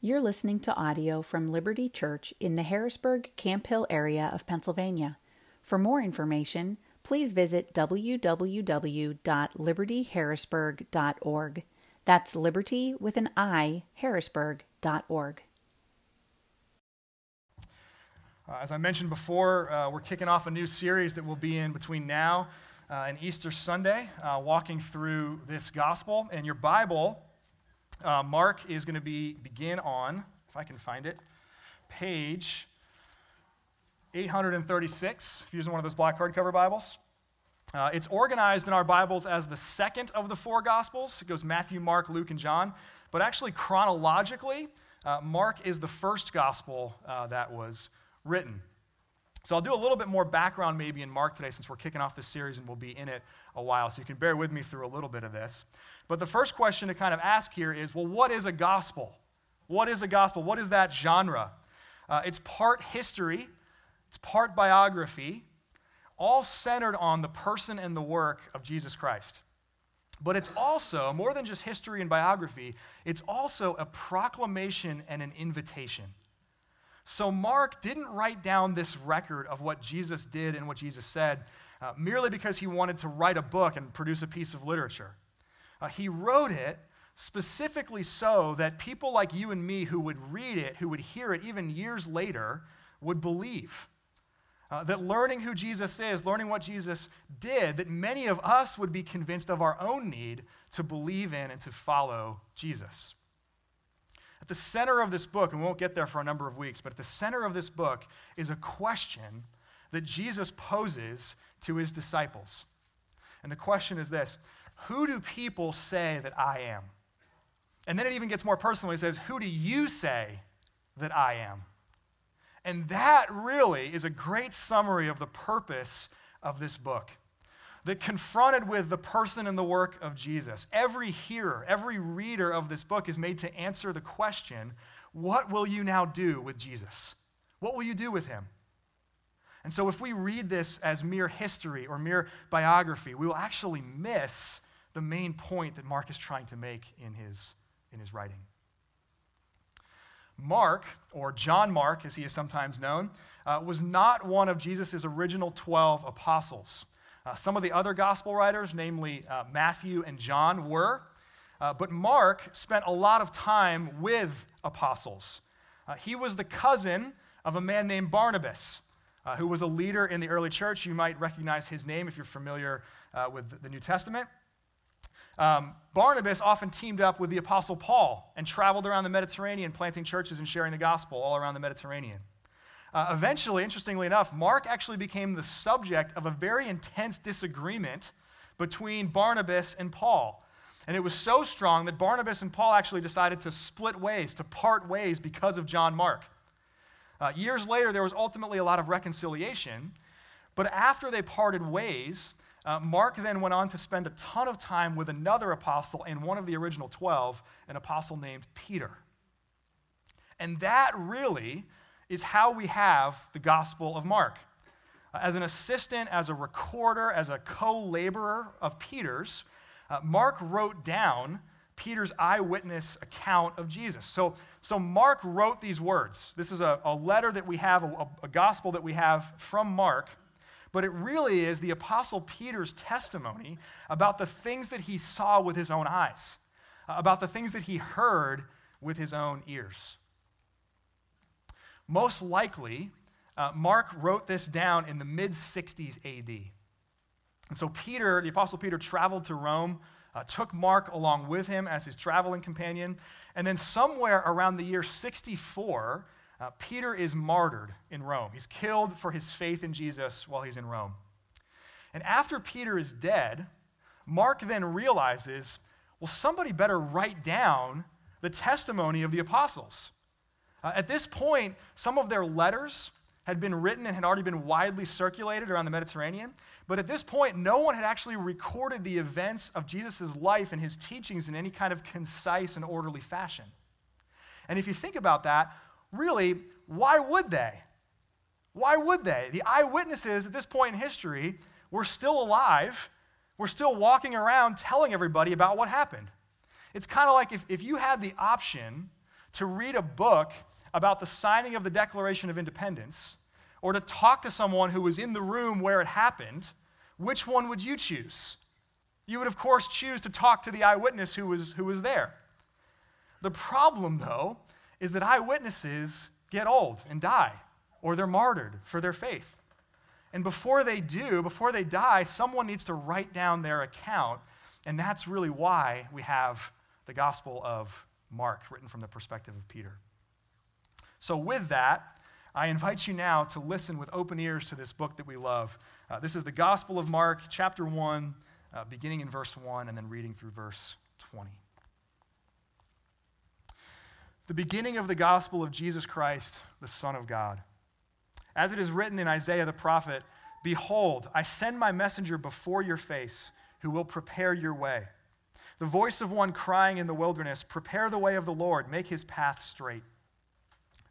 You're listening to audio from Liberty Church in the Harrisburg Camp Hill area of Pennsylvania. For more information, please visit www.libertyharrisburg.org. That's liberty with an I, harrisburg.org. Uh, as I mentioned before, uh, we're kicking off a new series that we'll be in between now uh, and Easter Sunday, uh, walking through this gospel. And your Bible uh, Mark is going to be begin on, if I can find it, page 836, if you're using one of those black hardcover Bibles. Uh, it's organized in our Bibles as the second of the four Gospels. It goes Matthew, Mark, Luke, and John. But actually, chronologically, uh, Mark is the first Gospel uh, that was written. So I'll do a little bit more background maybe in Mark today since we're kicking off this series and we'll be in it a while. So you can bear with me through a little bit of this. But the first question to kind of ask here is well, what is a gospel? What is a gospel? What is that genre? Uh, it's part history, it's part biography, all centered on the person and the work of Jesus Christ. But it's also, more than just history and biography, it's also a proclamation and an invitation. So, Mark didn't write down this record of what Jesus did and what Jesus said uh, merely because he wanted to write a book and produce a piece of literature. Uh, he wrote it specifically so that people like you and me who would read it, who would hear it even years later, would believe. Uh, that learning who Jesus is, learning what Jesus did, that many of us would be convinced of our own need to believe in and to follow Jesus. At the center of this book, and we won't get there for a number of weeks, but at the center of this book is a question that Jesus poses to his disciples. And the question is this who do people say that I am? And then it even gets more personal. He says, Who do you say that I am? And that really is a great summary of the purpose of this book. That confronted with the person and the work of Jesus, every hearer, every reader of this book is made to answer the question what will you now do with Jesus? What will you do with him? And so, if we read this as mere history or mere biography, we will actually miss the main point that Mark is trying to make in his, in his writing. Mark, or John Mark, as he is sometimes known, uh, was not one of Jesus' original 12 apostles. Uh, some of the other gospel writers, namely uh, Matthew and John, were. Uh, but Mark spent a lot of time with apostles. Uh, he was the cousin of a man named Barnabas, uh, who was a leader in the early church. You might recognize his name if you're familiar with the New Testament. Um, Barnabas often teamed up with the Apostle Paul and traveled around the Mediterranean, planting churches and sharing the gospel all around the Mediterranean. Uh, eventually, interestingly enough, Mark actually became the subject of a very intense disagreement between Barnabas and Paul. And it was so strong that Barnabas and Paul actually decided to split ways, to part ways because of John Mark. Uh, years later, there was ultimately a lot of reconciliation. But after they parted ways, uh, Mark then went on to spend a ton of time with another apostle and one of the original 12, an apostle named Peter. And that really is how we have the Gospel of Mark. Uh, as an assistant, as a recorder, as a co laborer of Peter's, uh, Mark wrote down Peter's eyewitness account of Jesus. So, so Mark wrote these words. This is a, a letter that we have, a, a gospel that we have from Mark but it really is the Apostle Peter's testimony about the things that he saw with his own eyes, about the things that he heard with his own ears. Most likely, uh, Mark wrote this down in the mid 60s AD. And so, Peter, the Apostle Peter, traveled to Rome, uh, took Mark along with him as his traveling companion, and then somewhere around the year 64, uh, Peter is martyred in Rome. He's killed for his faith in Jesus while he's in Rome. And after Peter is dead, Mark then realizes well, somebody better write down the testimony of the apostles. Uh, at this point, some of their letters had been written and had already been widely circulated around the Mediterranean. But at this point, no one had actually recorded the events of Jesus' life and his teachings in any kind of concise and orderly fashion. And if you think about that, really, why would they? Why would they? The eyewitnesses at this point in history were still alive, were still walking around telling everybody about what happened. It's kind of like if, if you had the option to read a book about the signing of the Declaration of Independence or to talk to someone who was in the room where it happened, which one would you choose? You would, of course, choose to talk to the eyewitness who was, who was there. The problem, though, is that eyewitnesses get old and die, or they're martyred for their faith. And before they do, before they die, someone needs to write down their account. And that's really why we have the Gospel of Mark written from the perspective of Peter. So, with that, I invite you now to listen with open ears to this book that we love. Uh, this is the Gospel of Mark, chapter 1, uh, beginning in verse 1 and then reading through verse 20. The beginning of the gospel of Jesus Christ, the Son of God. As it is written in Isaiah the prophet, Behold, I send my messenger before your face, who will prepare your way. The voice of one crying in the wilderness, Prepare the way of the Lord, make his path straight.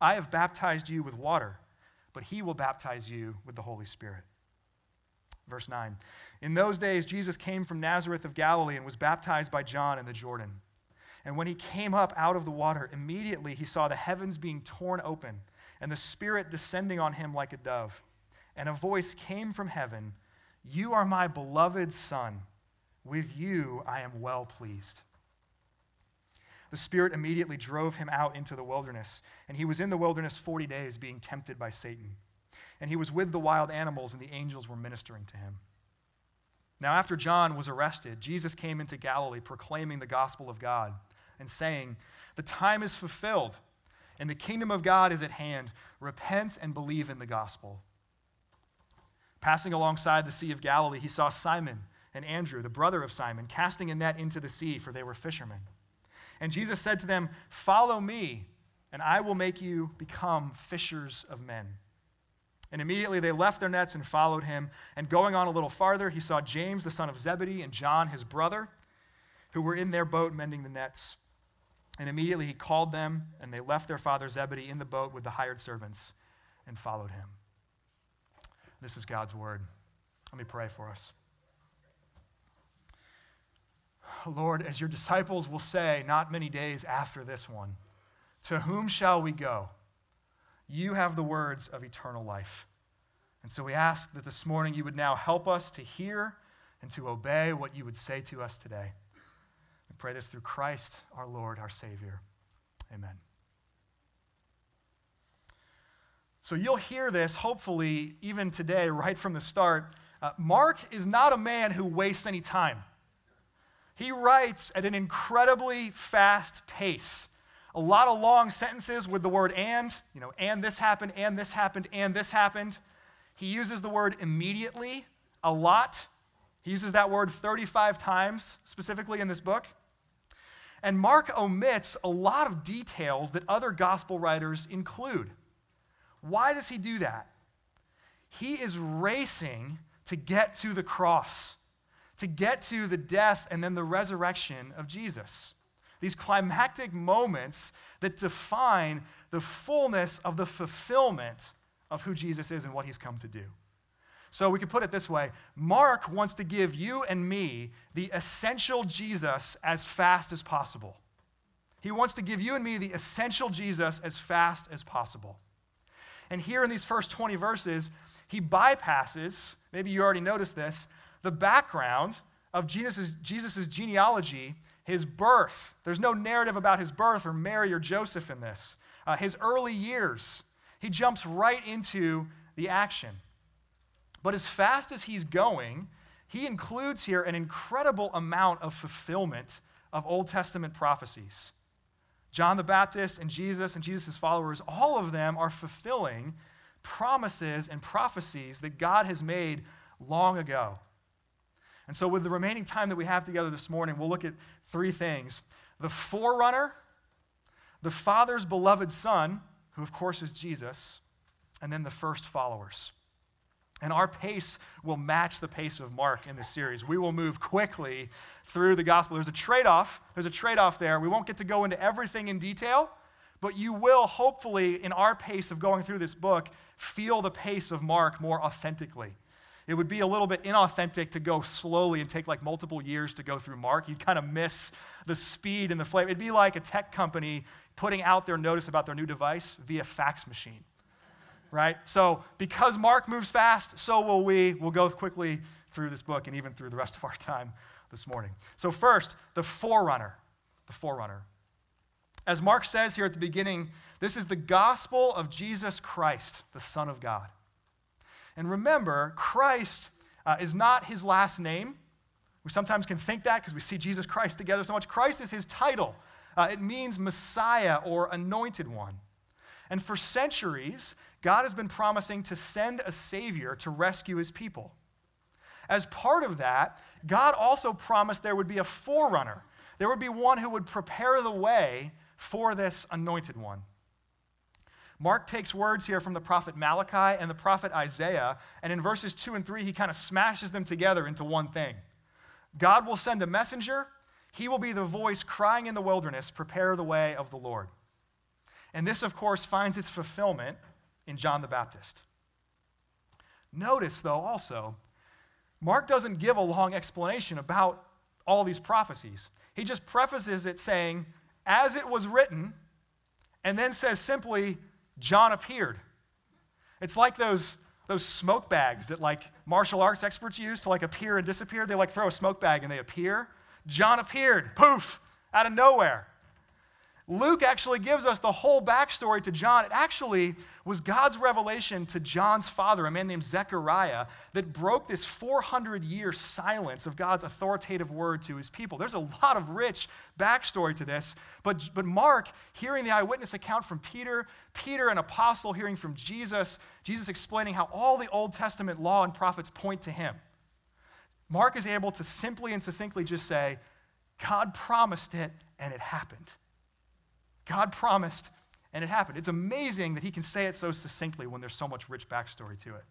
I have baptized you with water, but he will baptize you with the Holy Spirit. Verse 9 In those days, Jesus came from Nazareth of Galilee and was baptized by John in the Jordan. And when he came up out of the water, immediately he saw the heavens being torn open and the Spirit descending on him like a dove. And a voice came from heaven You are my beloved Son. With you I am well pleased. The Spirit immediately drove him out into the wilderness, and he was in the wilderness 40 days, being tempted by Satan. And he was with the wild animals, and the angels were ministering to him. Now, after John was arrested, Jesus came into Galilee proclaiming the gospel of God and saying, The time is fulfilled, and the kingdom of God is at hand. Repent and believe in the gospel. Passing alongside the Sea of Galilee, he saw Simon and Andrew, the brother of Simon, casting a net into the sea, for they were fishermen. And Jesus said to them, Follow me, and I will make you become fishers of men. And immediately they left their nets and followed him. And going on a little farther, he saw James, the son of Zebedee, and John, his brother, who were in their boat mending the nets. And immediately he called them, and they left their father Zebedee in the boat with the hired servants and followed him. This is God's word. Let me pray for us. Lord, as your disciples will say not many days after this one, to whom shall we go? You have the words of eternal life. And so we ask that this morning you would now help us to hear and to obey what you would say to us today. We pray this through Christ, our Lord, our Savior. Amen. So you'll hear this, hopefully, even today, right from the start. Uh, Mark is not a man who wastes any time. He writes at an incredibly fast pace a lot of long sentences with the word and, you know, and this happened, and this happened, and this happened. He uses the word immediately a lot. He uses that word 35 times specifically in this book. And Mark omits a lot of details that other gospel writers include. Why does he do that? He is racing to get to the cross, to get to the death and then the resurrection of Jesus these climactic moments that define the fullness of the fulfillment of who Jesus is and what he's come to do. So we could put it this way Mark wants to give you and me the essential Jesus as fast as possible. He wants to give you and me the essential Jesus as fast as possible. And here in these first 20 verses, he bypasses, maybe you already noticed this, the background of Jesus' Jesus's genealogy his birth. There's no narrative about his birth or Mary or Joseph in this. Uh, his early years. He jumps right into the action. But as fast as he's going, he includes here an incredible amount of fulfillment of Old Testament prophecies. John the Baptist and Jesus and Jesus' followers, all of them are fulfilling promises and prophecies that God has made long ago. And so, with the remaining time that we have together this morning, we'll look at three things the forerunner, the Father's beloved Son, who of course is Jesus, and then the first followers. And our pace will match the pace of Mark in this series. We will move quickly through the gospel. There's a trade off. There's a trade off there. We won't get to go into everything in detail, but you will, hopefully, in our pace of going through this book, feel the pace of Mark more authentically. It would be a little bit inauthentic to go slowly and take like multiple years to go through Mark. You'd kind of miss the speed and the flavor. It'd be like a tech company putting out their notice about their new device via fax machine right? So, because Mark moves fast, so will we. We'll go quickly through this book and even through the rest of our time this morning. So, first, the forerunner. The forerunner. As Mark says here at the beginning, this is the gospel of Jesus Christ, the Son of God. And remember, Christ uh, is not his last name. We sometimes can think that because we see Jesus Christ together so much. Christ is his title, uh, it means Messiah or anointed one. And for centuries, God has been promising to send a Savior to rescue his people. As part of that, God also promised there would be a forerunner. There would be one who would prepare the way for this anointed one. Mark takes words here from the prophet Malachi and the prophet Isaiah, and in verses 2 and 3, he kind of smashes them together into one thing. God will send a messenger, he will be the voice crying in the wilderness, Prepare the way of the Lord. And this, of course, finds its fulfillment in John the Baptist. Notice, though, also, Mark doesn't give a long explanation about all these prophecies. He just prefaces it saying, as it was written, and then says simply, John appeared. It's like those, those smoke bags that like martial arts experts use to like appear and disappear. They like throw a smoke bag and they appear. John appeared, poof, out of nowhere. Luke actually gives us the whole backstory to John. It actually was God's revelation to John's father, a man named Zechariah, that broke this 400 year silence of God's authoritative word to his people. There's a lot of rich backstory to this, but, but Mark, hearing the eyewitness account from Peter, Peter, an apostle, hearing from Jesus, Jesus explaining how all the Old Testament law and prophets point to him. Mark is able to simply and succinctly just say, God promised it and it happened. God promised, and it happened. It's amazing that he can say it so succinctly when there's so much rich backstory to it.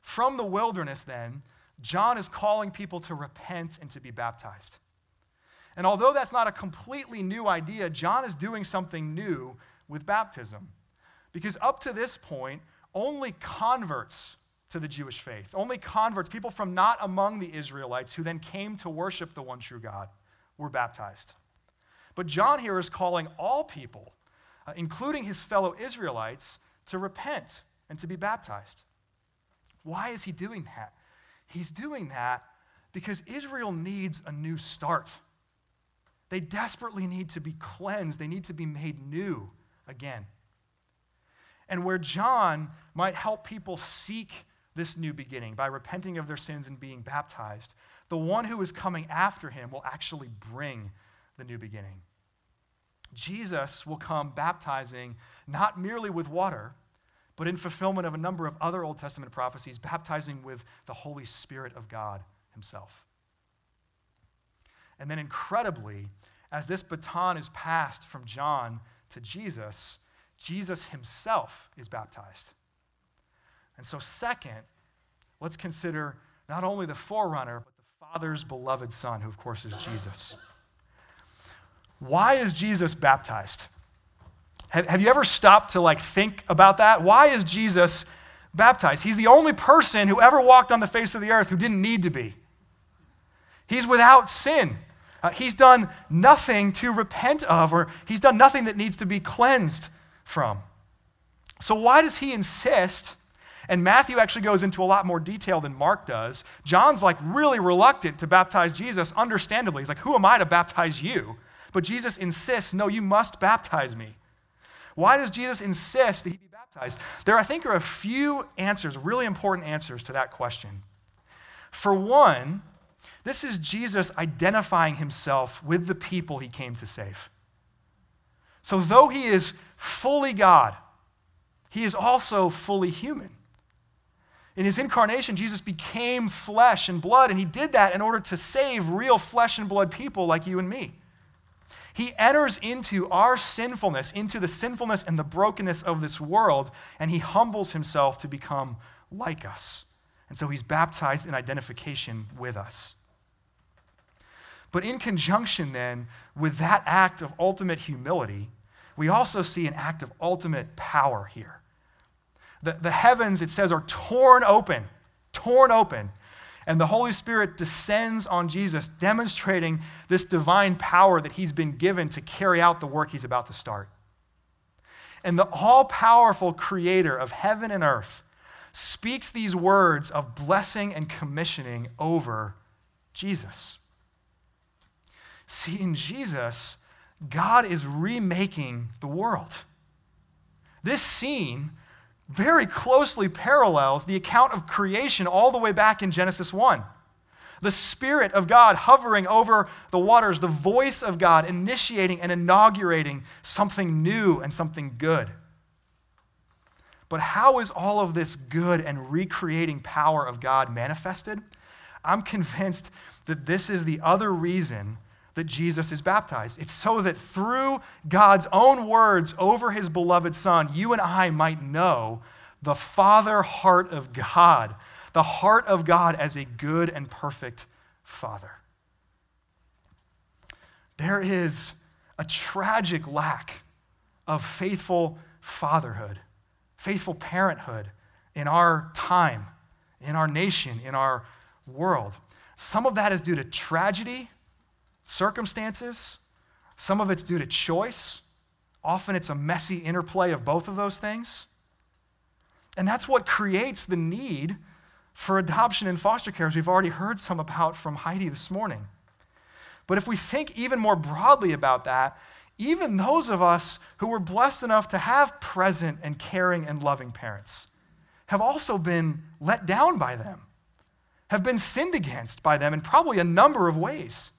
From the wilderness, then, John is calling people to repent and to be baptized. And although that's not a completely new idea, John is doing something new with baptism. Because up to this point, only converts to the Jewish faith, only converts, people from not among the Israelites who then came to worship the one true God, were baptized. But John here is calling all people, uh, including his fellow Israelites, to repent and to be baptized. Why is he doing that? He's doing that because Israel needs a new start. They desperately need to be cleansed, they need to be made new again. And where John might help people seek this new beginning by repenting of their sins and being baptized, the one who is coming after him will actually bring the new beginning. Jesus will come baptizing not merely with water, but in fulfillment of a number of other Old Testament prophecies, baptizing with the Holy Spirit of God Himself. And then, incredibly, as this baton is passed from John to Jesus, Jesus Himself is baptized. And so, second, let's consider not only the forerunner, but the Father's beloved Son, who, of course, is Jesus. Why is Jesus baptized? Have, have you ever stopped to like think about that? Why is Jesus baptized? He's the only person who ever walked on the face of the earth who didn't need to be. He's without sin. Uh, he's done nothing to repent of, or he's done nothing that needs to be cleansed from. So, why does he insist? And Matthew actually goes into a lot more detail than Mark does. John's like really reluctant to baptize Jesus, understandably. He's like, Who am I to baptize you? But Jesus insists, no, you must baptize me. Why does Jesus insist that he be baptized? There, I think, are a few answers, really important answers to that question. For one, this is Jesus identifying himself with the people he came to save. So, though he is fully God, he is also fully human. In his incarnation, Jesus became flesh and blood, and he did that in order to save real flesh and blood people like you and me. He enters into our sinfulness, into the sinfulness and the brokenness of this world, and he humbles himself to become like us. And so he's baptized in identification with us. But in conjunction then with that act of ultimate humility, we also see an act of ultimate power here. The, the heavens, it says, are torn open, torn open. And the Holy Spirit descends on Jesus, demonstrating this divine power that he's been given to carry out the work he's about to start. And the all powerful creator of heaven and earth speaks these words of blessing and commissioning over Jesus. See, in Jesus, God is remaking the world. This scene very closely parallels the account of creation all the way back in Genesis 1. The Spirit of God hovering over the waters, the voice of God initiating and inaugurating something new and something good. But how is all of this good and recreating power of God manifested? I'm convinced that this is the other reason that Jesus is baptized. It's so that through God's own words over his beloved Son, you and I might know the Father heart of God, the heart of God as a good and perfect Father. There is a tragic lack of faithful fatherhood, faithful parenthood in our time, in our nation, in our world. Some of that is due to tragedy circumstances, some of it's due to choice. Often it's a messy interplay of both of those things. And that's what creates the need for adoption and foster care, as we've already heard some about from Heidi this morning. But if we think even more broadly about that, even those of us who were blessed enough to have present and caring and loving parents have also been let down by them, have been sinned against by them in probably a number of ways.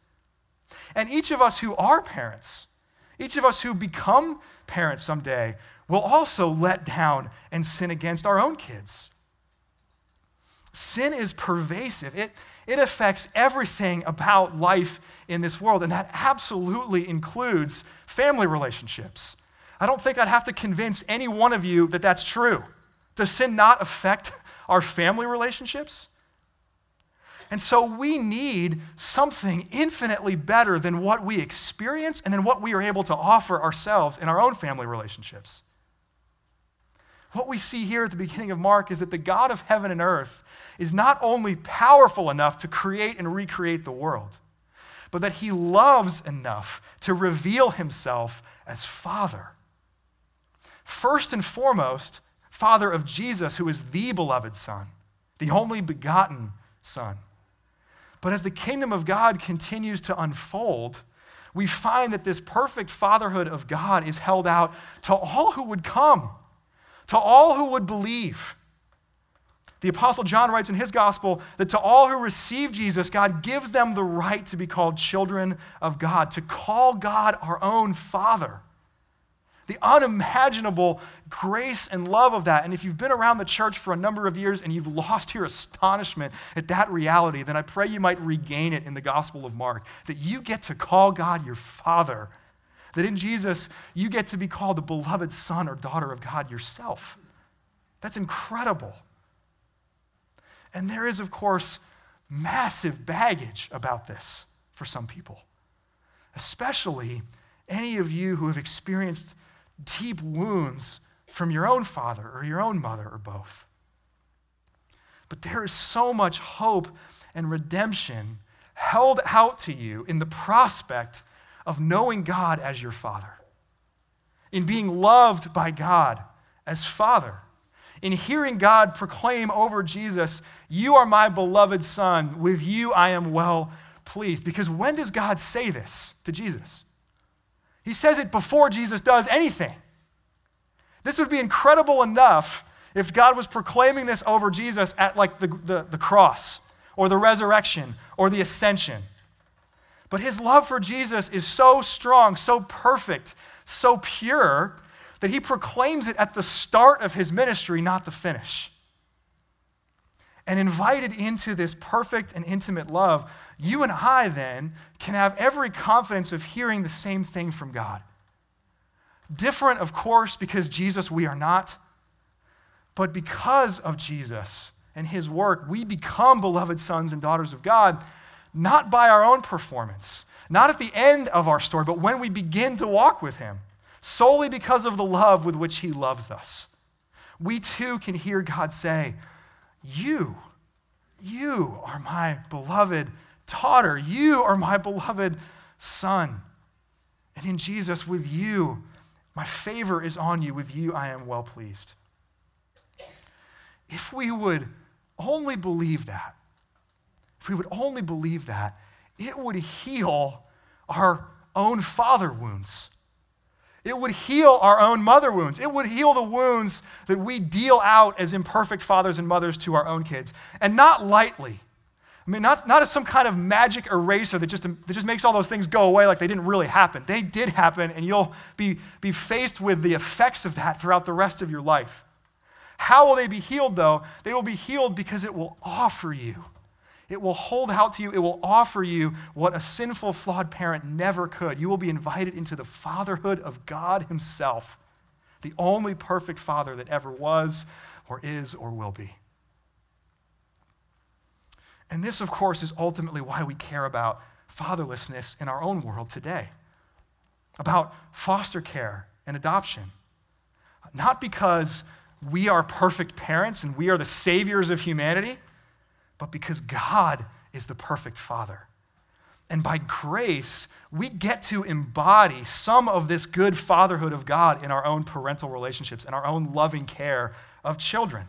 And each of us who are parents, each of us who become parents someday, will also let down and sin against our own kids. Sin is pervasive. It, it affects everything about life in this world, and that absolutely includes family relationships. I don't think I'd have to convince any one of you that that's true. Does sin not affect our family relationships? And so we need something infinitely better than what we experience and than what we are able to offer ourselves in our own family relationships. What we see here at the beginning of Mark is that the God of heaven and earth is not only powerful enough to create and recreate the world, but that he loves enough to reveal himself as Father. First and foremost, Father of Jesus, who is the beloved Son, the only begotten Son. But as the kingdom of God continues to unfold, we find that this perfect fatherhood of God is held out to all who would come, to all who would believe. The Apostle John writes in his gospel that to all who receive Jesus, God gives them the right to be called children of God, to call God our own Father. The unimaginable grace and love of that. And if you've been around the church for a number of years and you've lost your astonishment at that reality, then I pray you might regain it in the Gospel of Mark that you get to call God your Father. That in Jesus, you get to be called the beloved son or daughter of God yourself. That's incredible. And there is, of course, massive baggage about this for some people, especially any of you who have experienced deep wounds from your own father or your own mother or both. But there is so much hope and redemption held out to you in the prospect of knowing God as your Father, in being loved by God as Father, in hearing God proclaim over Jesus, You are my beloved Son, with you I am well pleased. Because when does God say this to Jesus? He says it before Jesus does anything. This would be incredible enough if God was proclaiming this over Jesus at like the, the, the cross or the resurrection or the ascension. But his love for Jesus is so strong, so perfect, so pure that he proclaims it at the start of his ministry, not the finish. And invited into this perfect and intimate love, you and I then can have every confidence of hearing the same thing from God. Different, of course, because Jesus, we are not. But because of Jesus and his work, we become beloved sons and daughters of God, not by our own performance, not at the end of our story, but when we begin to walk with him, solely because of the love with which he loves us. We too can hear God say, You, you are my beloved daughter. You are my beloved son. And in Jesus, with you, my favor is on you. With you, I am well pleased. If we would only believe that, if we would only believe that, it would heal our own father wounds. It would heal our own mother wounds. It would heal the wounds that we deal out as imperfect fathers and mothers to our own kids. And not lightly. I mean, not, not as some kind of magic eraser that just, that just makes all those things go away like they didn't really happen. They did happen, and you'll be, be faced with the effects of that throughout the rest of your life. How will they be healed, though? They will be healed because it will offer you. It will hold out to you. It will offer you what a sinful, flawed parent never could. You will be invited into the fatherhood of God Himself, the only perfect father that ever was, or is, or will be. And this, of course, is ultimately why we care about fatherlessness in our own world today, about foster care and adoption. Not because we are perfect parents and we are the saviors of humanity, but because God is the perfect father. And by grace, we get to embody some of this good fatherhood of God in our own parental relationships and our own loving care of children.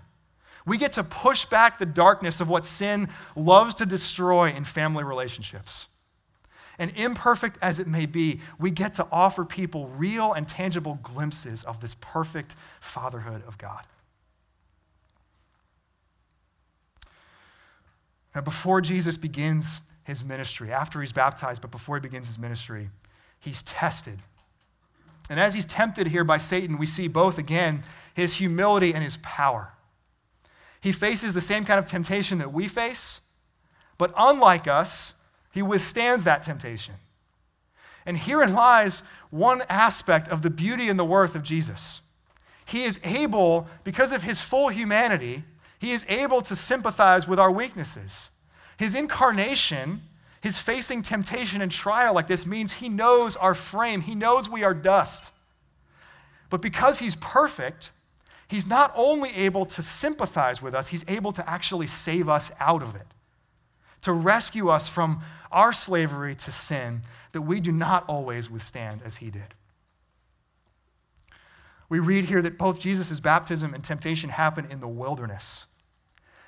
We get to push back the darkness of what sin loves to destroy in family relationships. And imperfect as it may be, we get to offer people real and tangible glimpses of this perfect fatherhood of God. Now, before Jesus begins his ministry, after he's baptized, but before he begins his ministry, he's tested. And as he's tempted here by Satan, we see both, again, his humility and his power. He faces the same kind of temptation that we face, but unlike us, he withstands that temptation. And herein lies one aspect of the beauty and the worth of Jesus. He is able, because of his full humanity, he is able to sympathize with our weaknesses. His incarnation, his facing temptation and trial like this, means he knows our frame, he knows we are dust. But because he's perfect, he's not only able to sympathize with us, he's able to actually save us out of it, to rescue us from our slavery to sin that we do not always withstand as he did. We read here that both Jesus' baptism and temptation happen in the wilderness.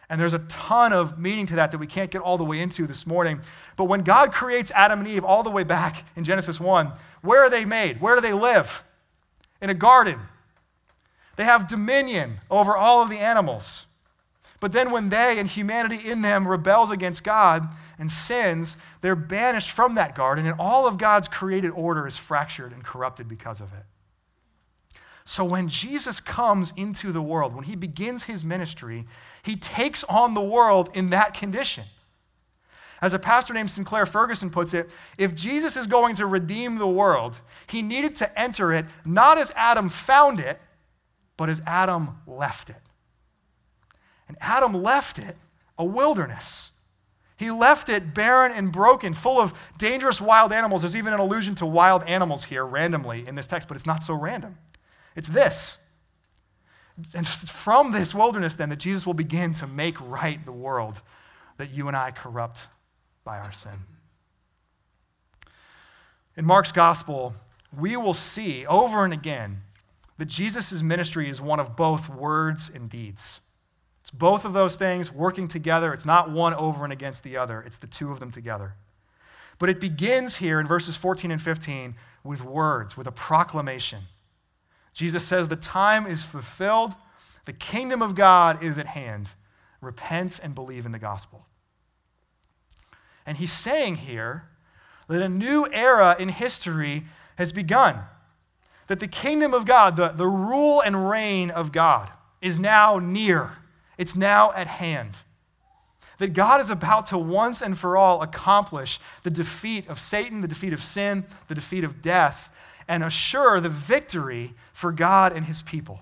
And there's a ton of meaning to that that we can't get all the way into this morning. But when God creates Adam and Eve all the way back in Genesis 1, where are they made? Where do they live? In a garden. They have dominion over all of the animals. But then, when they and humanity in them rebels against God and sins, they're banished from that garden, and all of God's created order is fractured and corrupted because of it. So, when Jesus comes into the world, when he begins his ministry, he takes on the world in that condition. As a pastor named Sinclair Ferguson puts it, if Jesus is going to redeem the world, he needed to enter it not as Adam found it, but as Adam left it. And Adam left it a wilderness. He left it barren and broken, full of dangerous wild animals. There's even an allusion to wild animals here randomly in this text, but it's not so random. It's this. And from this wilderness, then, that Jesus will begin to make right the world that you and I corrupt by our sin. In Mark's gospel, we will see over and again that Jesus' ministry is one of both words and deeds. It's both of those things working together. It's not one over and against the other, it's the two of them together. But it begins here in verses 14 and 15 with words, with a proclamation. Jesus says, The time is fulfilled, the kingdom of God is at hand. Repent and believe in the gospel. And he's saying here that a new era in history has begun that the kingdom of God, the, the rule and reign of God, is now near. It's now at hand. that God is about to once and for all accomplish the defeat of Satan, the defeat of sin, the defeat of death, and assure the victory for God and his people.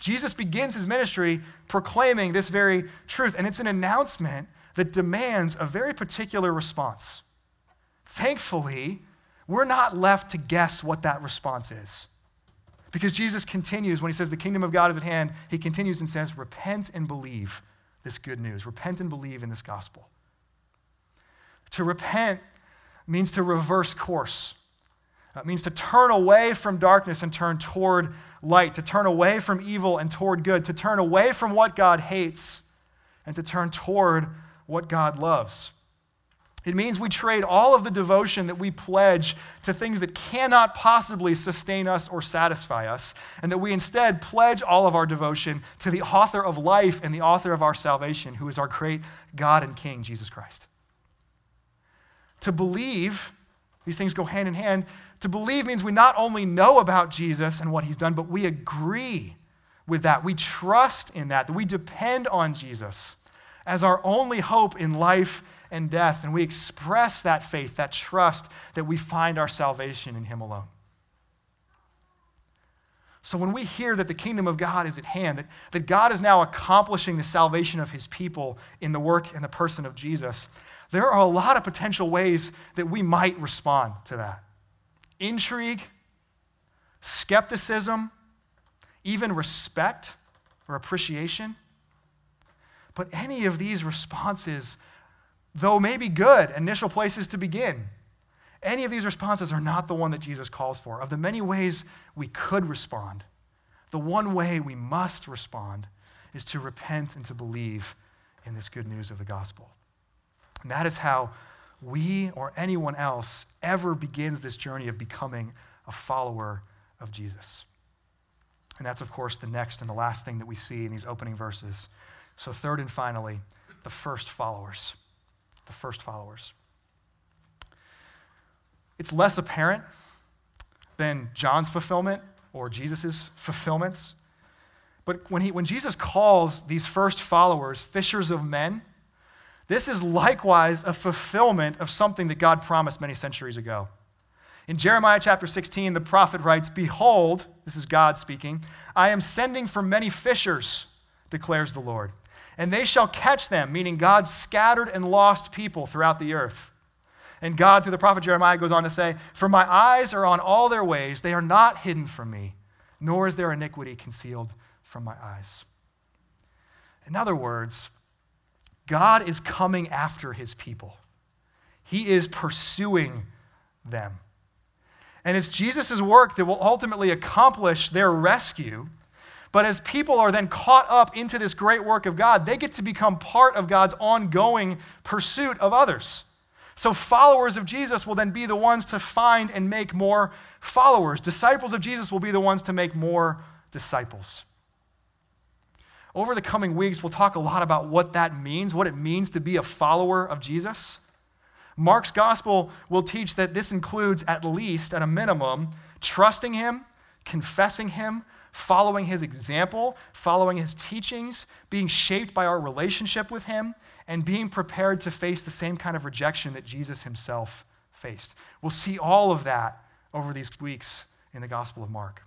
Jesus begins his ministry proclaiming this very truth, and it's an announcement that demands a very particular response. Thankfully, we're not left to guess what that response is. Because Jesus continues, when he says the kingdom of God is at hand, he continues and says, Repent and believe this good news. Repent and believe in this gospel. To repent means to reverse course. It means to turn away from darkness and turn toward light, to turn away from evil and toward good, to turn away from what God hates and to turn toward what God loves. It means we trade all of the devotion that we pledge to things that cannot possibly sustain us or satisfy us, and that we instead pledge all of our devotion to the author of life and the author of our salvation, who is our great God and King, Jesus Christ. To believe, these things go hand in hand. To believe means we not only know about Jesus and what he's done, but we agree with that. We trust in that, that we depend on Jesus as our only hope in life and death. And we express that faith, that trust that we find our salvation in Him alone. So when we hear that the kingdom of God is at hand, that, that God is now accomplishing the salvation of His people in the work and the person of Jesus, there are a lot of potential ways that we might respond to that intrigue, skepticism, even respect or appreciation. But any of these responses, though maybe good initial places to begin, any of these responses are not the one that Jesus calls for. Of the many ways we could respond, the one way we must respond is to repent and to believe in this good news of the gospel. And that is how we or anyone else ever begins this journey of becoming a follower of Jesus. And that's, of course, the next and the last thing that we see in these opening verses so, third and finally, the first followers. The first followers. It's less apparent than John's fulfillment or Jesus' fulfillments. But when, he, when Jesus calls these first followers fishers of men, this is likewise a fulfillment of something that God promised many centuries ago. In Jeremiah chapter 16, the prophet writes, Behold, this is God speaking, I am sending for many fishers, declares the Lord and they shall catch them, meaning God's scattered and lost people throughout the earth. And God, through the prophet Jeremiah, goes on to say, For my eyes are on all their ways, they are not hidden from me, nor is their iniquity concealed from my eyes. In other words, God is coming after his people, he is pursuing them. And it's Jesus' work that will ultimately accomplish their rescue but as people are then caught up into this great work of God, they get to become part of God's ongoing pursuit of others. So, followers of Jesus will then be the ones to find and make more followers. Disciples of Jesus will be the ones to make more disciples. Over the coming weeks, we'll talk a lot about what that means, what it means to be a follower of Jesus. Mark's gospel will teach that this includes, at least, at a minimum, trusting him, confessing him, following his example, following his teachings, being shaped by our relationship with him, and being prepared to face the same kind of rejection that Jesus himself faced. We'll see all of that over these weeks in the Gospel of Mark.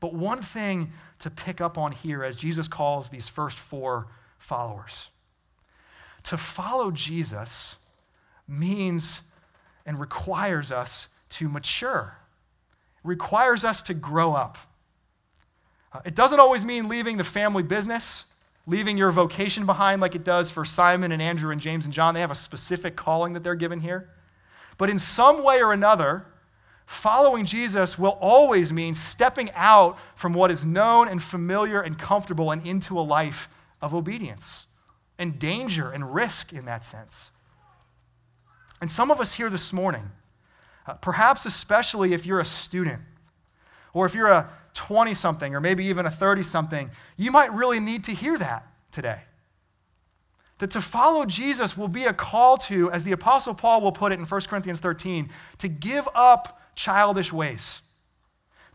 But one thing to pick up on here as Jesus calls these first four followers to follow Jesus means and requires us to mature, requires us to grow up. Uh, it doesn't always mean leaving the family business, leaving your vocation behind like it does for Simon and Andrew and James and John. They have a specific calling that they're given here. But in some way or another, following Jesus will always mean stepping out from what is known and familiar and comfortable and into a life of obedience and danger and risk in that sense. And some of us here this morning, uh, perhaps especially if you're a student or if you're a 20 something or maybe even a 30 something, you might really need to hear that today. That to follow Jesus will be a call to, as the Apostle Paul will put it in 1 Corinthians 13, to give up childish ways,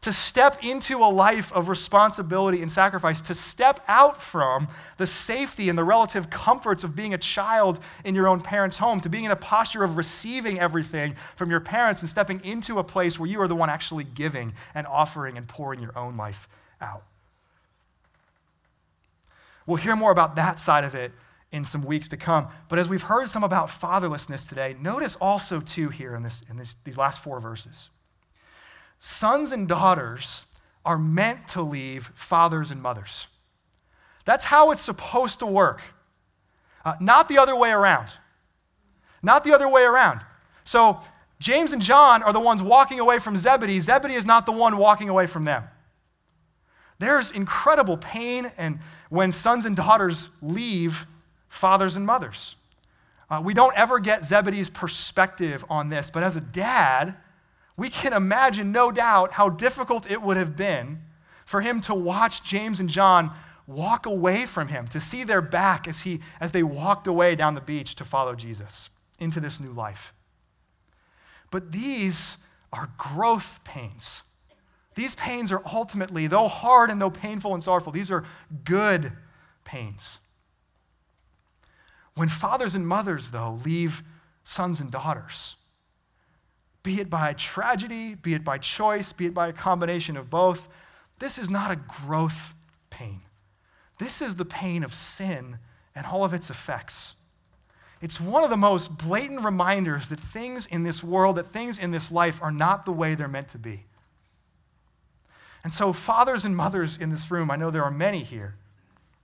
to step into a life of responsibility and sacrifice, to step out from the safety and the relative comforts of being a child in your own parents' home, to being in a posture of receiving everything from your parents and stepping into a place where you are the one actually giving and offering and pouring your own life out. We'll hear more about that side of it in some weeks to come. But as we've heard some about fatherlessness today, notice also, too, here in, this, in this, these last four verses sons and daughters are meant to leave fathers and mothers. That's how it's supposed to work, uh, not the other way around. Not the other way around. So, James and John are the ones walking away from Zebedee. Zebedee is not the one walking away from them. There's incredible pain and when sons and daughters leave fathers and mothers. Uh, we don't ever get Zebedee's perspective on this, but as a dad, we can imagine, no doubt, how difficult it would have been for him to watch James and John walk away from him, to see their back as, he, as they walked away down the beach to follow Jesus into this new life. But these are growth pains. These pains are ultimately, though hard and though painful and sorrowful, these are good pains. When fathers and mothers, though, leave sons and daughters, be it by tragedy, be it by choice, be it by a combination of both, this is not a growth pain. This is the pain of sin and all of its effects. It's one of the most blatant reminders that things in this world, that things in this life are not the way they're meant to be. And so, fathers and mothers in this room, I know there are many here.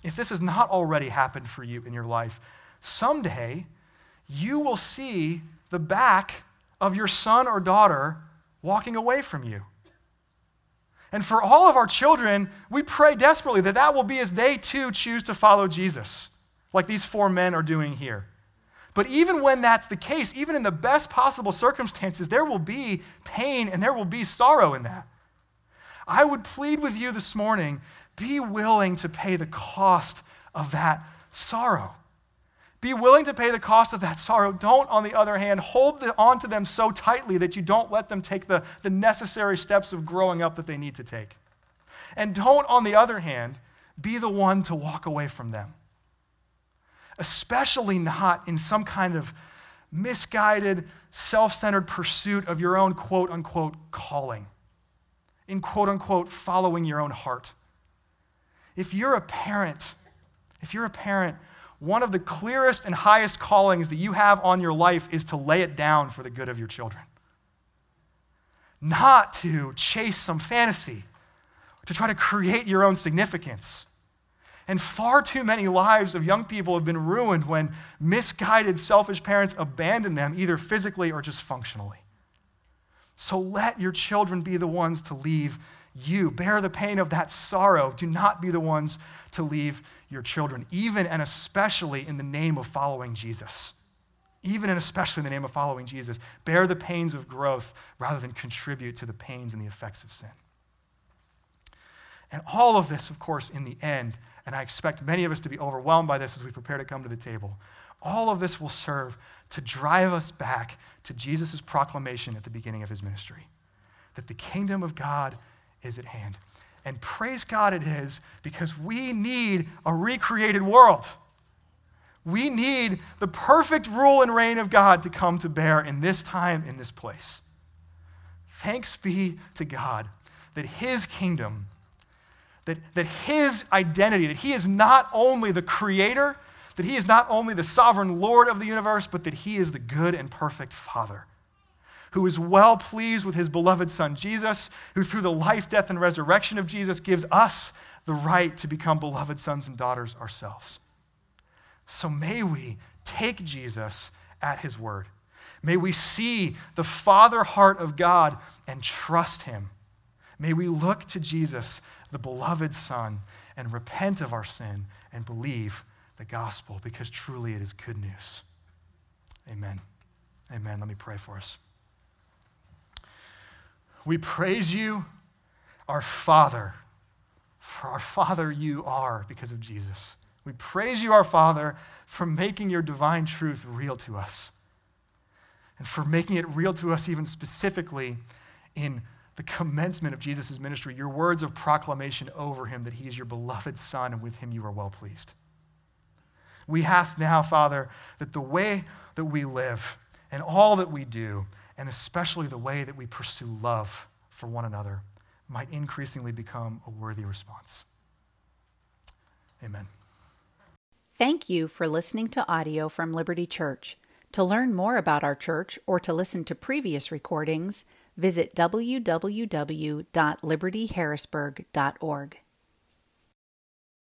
If this has not already happened for you in your life, someday you will see the back of your son or daughter walking away from you. And for all of our children, we pray desperately that that will be as they too choose to follow Jesus, like these four men are doing here. But even when that's the case, even in the best possible circumstances, there will be pain and there will be sorrow in that. I would plead with you this morning be willing to pay the cost of that sorrow. Be willing to pay the cost of that sorrow. Don't, on the other hand, hold the, on to them so tightly that you don't let them take the, the necessary steps of growing up that they need to take. And don't, on the other hand, be the one to walk away from them. Especially not in some kind of misguided, self centered pursuit of your own quote unquote calling, in quote unquote following your own heart. If you're a parent, if you're a parent, one of the clearest and highest callings that you have on your life is to lay it down for the good of your children. Not to chase some fantasy, to try to create your own significance. And far too many lives of young people have been ruined when misguided, selfish parents abandon them, either physically or just functionally. So let your children be the ones to leave you. Bear the pain of that sorrow. Do not be the ones to leave your children, even and especially in the name of following Jesus. Even and especially in the name of following Jesus. Bear the pains of growth rather than contribute to the pains and the effects of sin. And all of this, of course, in the end, and I expect many of us to be overwhelmed by this as we prepare to come to the table, all of this will serve to drive us back to Jesus' proclamation at the beginning of his ministry that the kingdom of God is at hand. And praise God it is because we need a recreated world. We need the perfect rule and reign of God to come to bear in this time, in this place. Thanks be to God that His kingdom, that, that His identity, that He is not only the creator, that He is not only the sovereign Lord of the universe, but that He is the good and perfect Father who is well pleased with his beloved Son, Jesus, who through the life, death, and resurrection of Jesus gives us the right to become beloved sons and daughters ourselves. So may we take Jesus at his word. May we see the Father heart of God and trust him. May we look to Jesus, the beloved Son, and repent of our sin and believe the gospel because truly it is good news. Amen. Amen. Let me pray for us. We praise you, our Father, for our Father you are because of Jesus. We praise you, our Father, for making your divine truth real to us and for making it real to us, even specifically in the commencement of Jesus' ministry, your words of proclamation over him that he is your beloved Son and with him you are well pleased. We ask now, Father, that the way that we live and all that we do, and especially the way that we pursue love for one another, might increasingly become a worthy response. Amen. Thank you for listening to audio from Liberty Church. To learn more about our church or to listen to previous recordings, visit www.libertyharrisburg.org.